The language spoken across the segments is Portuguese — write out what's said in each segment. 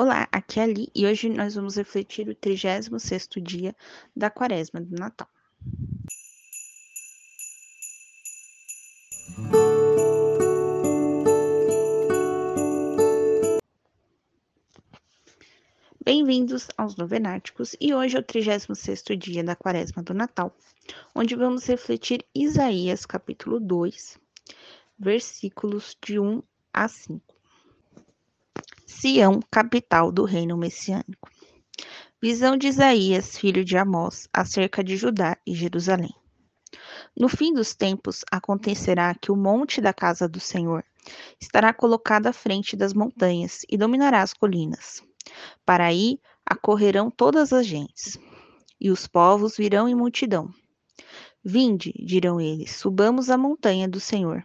Olá, aqui é Ali e hoje nós vamos refletir o 36º dia da quaresma do Natal. Bem-vindos aos Novenáticos e hoje é o 36º dia da quaresma do Natal, onde vamos refletir Isaías capítulo 2, versículos de 1 a 5. Sião, capital do reino messiânico. Visão de Isaías, filho de Amós, acerca de Judá e Jerusalém. No fim dos tempos acontecerá que o monte da casa do Senhor estará colocado à frente das montanhas e dominará as colinas. Para aí acorrerão todas as gentes, e os povos virão em multidão. Vinde, dirão eles, subamos a montanha do Senhor,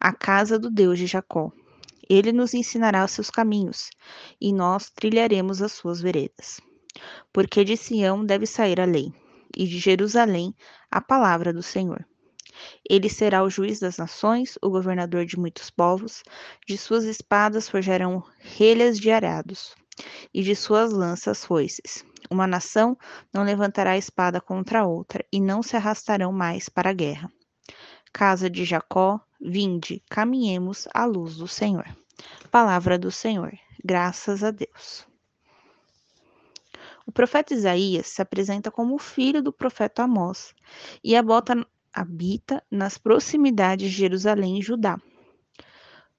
a casa do Deus de Jacó ele nos ensinará os seus caminhos, e nós trilharemos as suas veredas. Porque de Sião deve sair a lei, e de Jerusalém a palavra do Senhor. Ele será o juiz das nações, o governador de muitos povos, de suas espadas forjarão relhas de arados, e de suas lanças foices. Uma nação não levantará espada contra outra, e não se arrastarão mais para a guerra. Casa de Jacó, vinde, caminhemos à luz do Senhor. Palavra do Senhor. Graças a Deus. O profeta Isaías se apresenta como filho do profeta Amós e habita nas proximidades de Jerusalém e Judá.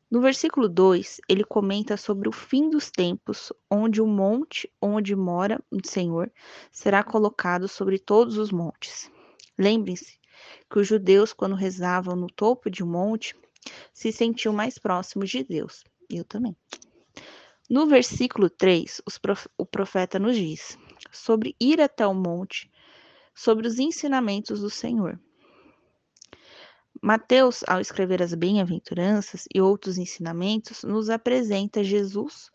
No versículo 2, ele comenta sobre o fim dos tempos, onde o monte onde mora o Senhor será colocado sobre todos os montes. Lembrem-se que os judeus, quando rezavam no topo de um monte, se sentiam mais próximos de Deus. Eu também. No versículo 3, o profeta nos diz sobre ir até o monte, sobre os ensinamentos do Senhor. Mateus, ao escrever as bem-aventuranças e outros ensinamentos, nos apresenta Jesus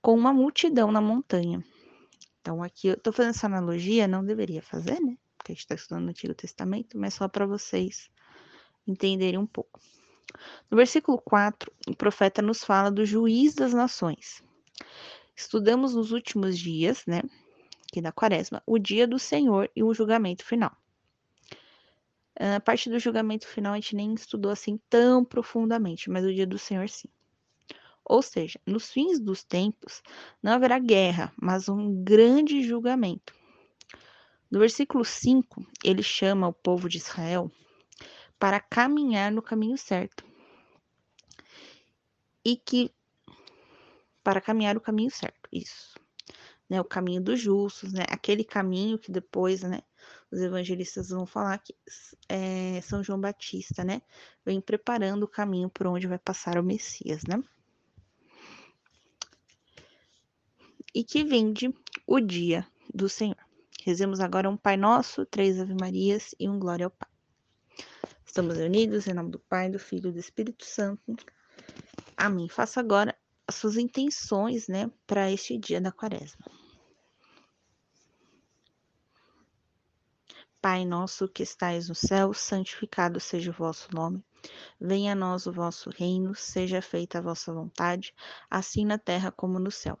com uma multidão na montanha. Então, aqui eu estou fazendo essa analogia, não deveria fazer, né? Porque a gente está estudando o Antigo Testamento, mas só para vocês entenderem um pouco. No versículo 4, o profeta nos fala do juiz das nações. Estudamos nos últimos dias, né, aqui da quaresma, o dia do Senhor e o julgamento final. A parte do julgamento final a gente nem estudou assim tão profundamente, mas o dia do Senhor sim. Ou seja, nos fins dos tempos não haverá guerra, mas um grande julgamento. No versículo 5, ele chama o povo de Israel para caminhar no caminho certo. E que para caminhar o caminho certo, isso. Né, o caminho dos justos, né? Aquele caminho que depois, né, os evangelistas vão falar que é, São João Batista, né, vem preparando o caminho por onde vai passar o Messias, né? E que vinde o dia do Senhor. Rezemos agora um Pai Nosso, três Ave Marias e um Glória ao Pai. Estamos unidos em nome do Pai, do Filho e do Espírito Santo. Amém. Faça agora as suas intenções, né, para este dia da quaresma. Pai nosso que estais no céu, santificado seja o vosso nome. Venha a nós o vosso reino, seja feita a vossa vontade, assim na terra como no céu.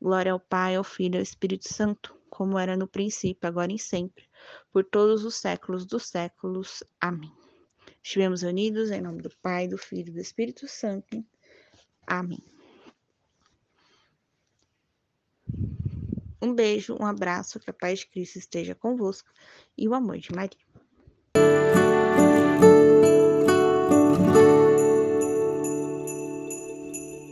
Glória ao Pai, ao Filho e ao Espírito Santo, como era no princípio, agora e sempre, por todos os séculos dos séculos. Amém. Estivemos unidos em nome do Pai, do Filho e do Espírito Santo. Amém. Um beijo, um abraço, que a paz de Cristo esteja convosco e o amor de Maria.